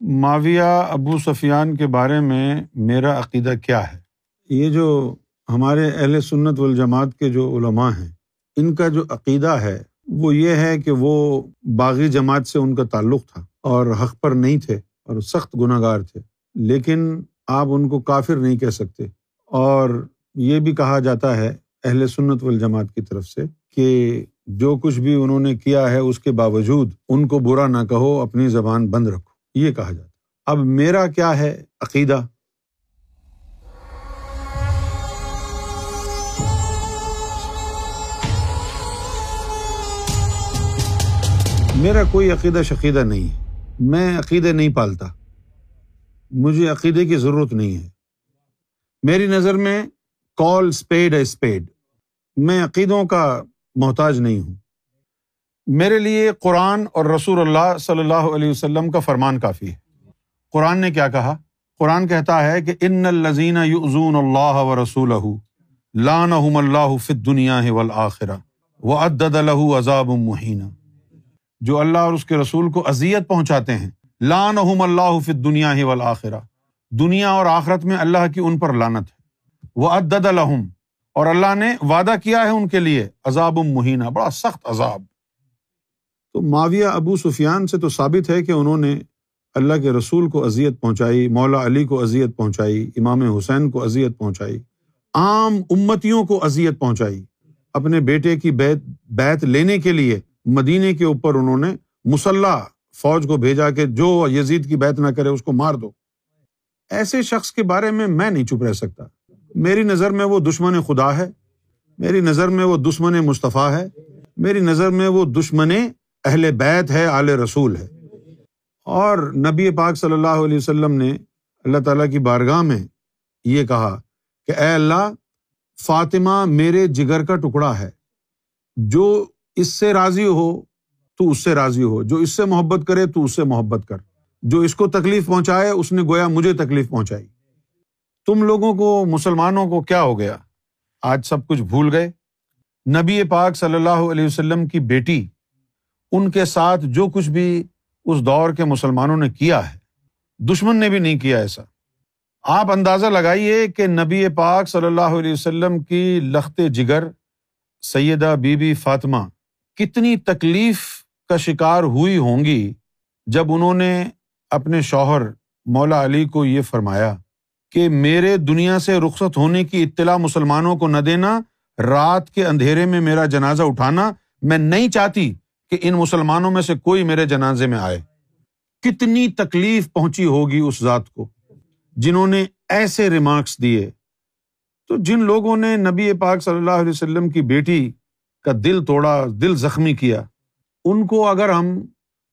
معاویہ ابو سفیان کے بارے میں میرا عقیدہ کیا ہے؟ یہ جو ہمارے اہل سنت والجماعت کے جو علماء ہیں، ان کا جو عقیدہ ہے، وہ یہ ہے کہ وہ باغی جماعت سے ان کا تعلق تھا اور حق پر نہیں تھے اور سخت گناہ گار تھے۔ لیکن آپ ان کو کافر نہیں کہہ سکتے۔ اور یہ بھی کہا جاتا ہے اہل سنت والجماعت کی طرف سے کہ جو کچھ بھی انہوں نے کیا ہے، اس کے باوجود ان کو برا نہ کہو، اپنی زبان بند رکھو۔ یہ کہا جاتا اب میرا کیا ہے عقیدہ؟ میرا کوئی عقیدہ شقیدہ نہیں ہے۔ میں عقیدے نہیں پالتا۔ مجھے عقیدے کی ضرورت نہیں ہے۔ میری نظر میں کال اسپیڈ اے اسپیڈ۔ میں عقیدوں کا محتاج نہیں ہوں۔ میرے لیے قرآن اور رسول اللہ صلی اللہ علیہ وسلم کا فرمان کافی ہے۔ قرآن نے کیا کہا؟ قرآن کہتا ہے کہ ان الزین یؤذون اللہ و رسول لانحم اللہ فت دنیا ولاخرہ و عدد الح عذاب مہینہ جو اللہ اور اس کے رسول کو اذیت پہنچاتے ہیں لانحم اللہ فت دنیا ولاخرہ دنیا اور آخرت میں اللہ کی ان پر لانت ہے۔ وہ عدد الحم اور اللہ نے وعدہ کیا ہے ان کے لیے عذاب مہینہ بڑا سخت عذاب۔ تو معاویہ ابو سفیان سے تو ثابت ہے کہ انہوں نے اللہ کے رسول کو اذیت پہنچائی، مولا علی کو اذیت پہنچائی، امام حسین کو اذیت پہنچائی، عام امتیوں کو اذیت پہنچائی۔ اپنے بیٹے کی بیت بیت لینے کے لیے مدینے کے اوپر انہوں نے مسلح فوج کو بھیجا کہ جو یزید کی بیت نہ کرے اس کو مار دو۔ ایسے شخص کے بارے میں میں نہیں چپ رہ سکتا۔ میری نظر میں وہ دشمن خدا ہے، میری نظر میں وہ دشمن مصطفیٰ ہے، میری نظر میں وہ دشمن اہل بیت ہے اعلی رسول ہے۔ اور نبی پاک صلی اللہ علیہ وسلم نے اللہ تعالیٰ کی بارگاہ میں یہ کہا کہ اے اللہ، فاطمہ میرے جگر کا ٹکڑا ہے۔ جو اس سے راضی ہو، تو اس سے راضی ہو۔ جو اس سے محبت کرے، تو اس سے محبت کر۔ جو اس کو تکلیف پہنچائے، اس نے گویا مجھے تکلیف پہنچائی۔ تم لوگوں کو، مسلمانوں کو کیا ہو گیا؟ آج سب کچھ بھول گئے۔ نبی پاک صلی اللہ علیہ وسلم کی بیٹی ان کے ساتھ جو کچھ بھی اس دور کے مسلمانوں نے کیا ہے۔ دشمن نے بھی نہیں کیا ایسا۔ آپ اندازہ لگائیے کہ نبی پاک صلی اللہ علیہ وسلم کی لخت جگر سیدہ بی بی فاطمہ کتنی تکلیف کا شکار ہوئی ہوں گی جب انہوں نے اپنے شوہر مولا علی کو یہ فرمایا کہ میرے دنیا سے رخصت ہونے کی اطلاع مسلمانوں کو نہ دینا، رات کے اندھیرے میں میرا جنازہ اٹھانا میں نہیں چاہتی۔ کہ ان مسلمانوں میں سے کوئی میرے جنازے میں آئے۔ کتنی تکلیف پہنچی ہوگی اس ذات کو جنہوں نے ایسے ریمارکس دیے۔ تو جن لوگوں نے نبی پاک صلی اللہ علیہ وسلم کی بیٹی کا دل توڑا، دل زخمی کیا، ان کو اگر ہم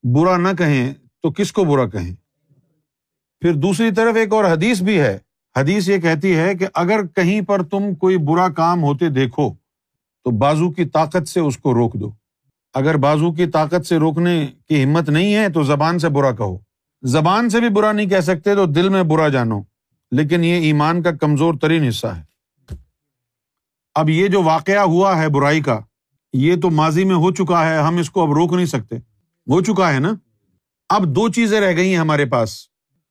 برا نہ کہیں تو کس کو برا کہیں؟ پھر دوسری طرف ایک اور حدیث بھی ہے۔ حدیث یہ کہتی ہے کہ اگر کہیں پر تم کوئی برا کام ہوتے دیکھو تو بازو کی طاقت سے اس کو روک دو۔ اگر بازو کی طاقت سے روکنے کی ہمت نہیں ہے تو زبان سے برا کہو۔ زبان سے بھی برا نہیں کہہ سکتے تو دل میں برا جانو، لیکن یہ ایمان کا کمزور ترین حصہ ہے۔ اب یہ جو واقعہ ہوا ہے برائی کا، یہ تو ماضی میں ہو چکا ہے، ہم اس کو اب روک نہیں سکتے۔ ہو چکا ہے نا؟ اب دو چیزیں رہ گئی ہیں ہمارے پاس،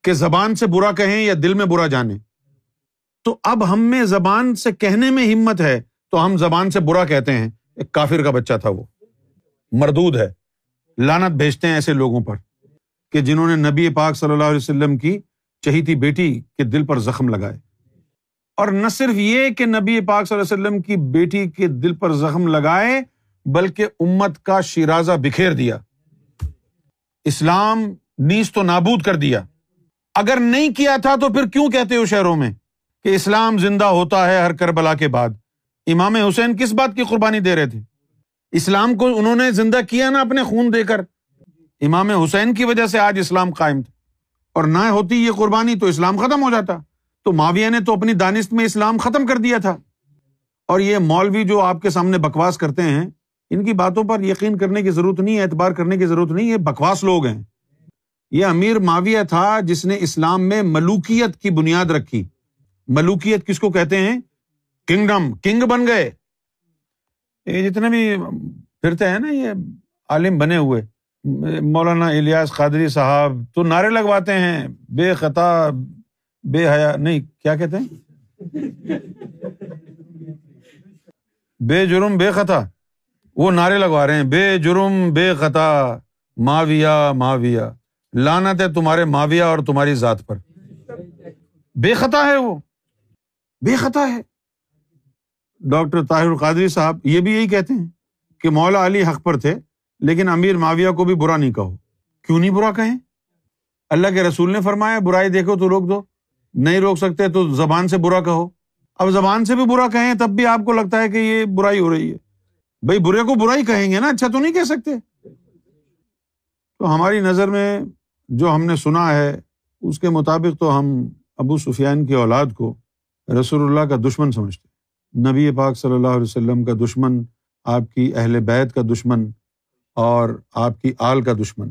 کہ زبان سے برا کہیں یا دل میں برا جانے۔ تو اب ہم میں زبان سے کہنے میں ہمت ہے تو ہم زبان سے برا کہتے ہیں۔ ایک کافر کا بچہ تھا وہ۔ مردود ہے۔ لانت بھیجتے ہیں ایسے لوگوں پر کہ جنہوں نے نبی پاک صلی اللہ علیہ وسلم کی چہیتی بیٹی کے دل پر زخم لگائے۔ اور نہ صرف یہ کہ نبی پاک صلی اللہ علیہ وسلم کی بیٹی کے دل پر زخم لگائے، بلکہ امت کا شیرازہ بکھیر دیا۔ اسلام نیز تو نابود کر دیا۔ اگر نہیں کیا تھا تو پھر کیوں کہتے ہو شہروں میں کہ اسلام زندہ ہوتا ہے ہر کربلا کے بعد؟ امام حسین کس بات کی قربانی دے رہے تھے؟ اسلام کو انہوں نے زندہ کیا نا اپنے خون دے کر۔ امام حسین کی وجہ سے آج اسلام قائم تھا۔ اور نہ ہوتی یہ قربانی تو اسلام ختم ہو جاتا۔ تو معاویہ نے تو اپنی دانست میں اسلام ختم کر دیا تھا۔ اور یہ مولوی جو آپ کے سامنے بکواس کرتے ہیں، ان کی باتوں پر یقین کرنے کی ضرورت نہیں ہے اعتبار کرنے کی ضرورت نہیں ہے بکواس لوگ ہیں۔ یہ امیر معاویہ تھا جس نے اسلام میں ملوکیت کی بنیاد رکھی۔ ملوکیت کس کو کہتے ہیں؟ کنگڈم، کنگ بن گئے۔ یہ جتنے بھی پھرتے ہیں نا، یہ عالم بنے ہوئے۔ مولانا الیاس قادری صاحب تو نعرے لگواتے ہیں۔ بے خطا، بے حیا، نہیں، کیا کہتے ہیں؟ بے جرم، بے خطا۔ وہ نعرے لگوا رہے ہیں۔ بے جرم، بے خطا۔ ماویا ماویا لانت ہے تمہارے ماویا اور تمہاری ذات پر۔ بے خطا ہے وہ۔ بے خطا ہے۔ ڈاکٹر طاہر قادری صاحب یہ بھی یہی کہتے ہیں کہ مولا علی حق پر تھے، لیکن امیر معاویہ کو بھی برا نہیں کہو۔ کیوں نہیں برا کہیں؟ اللہ کے رسول نے فرمایا، برائی دیکھو تو روک دو، نہیں روک سکتے تو زبان سے برا کہو۔ اب زبان سے بھی برا کہیں تب بھی آپ کو لگتا ہے کہ یہ برائی ہو رہی ہے۔ بھائی، برے کو برائی کہیں گے نا اچھا تو نہیں کہہ سکتے۔ تو ہماری نظر میں جو ہم نے سنا ہے، اس کے مطابق تو ہم ابو سفیان کی اولاد کو رسول اللہ کا دشمن سمجھتے نبی پاک صلی اللہ علیہ وسلم کا دشمن، آپ کی اہل بیت کا دشمن اور آپ کی آل کا دشمن۔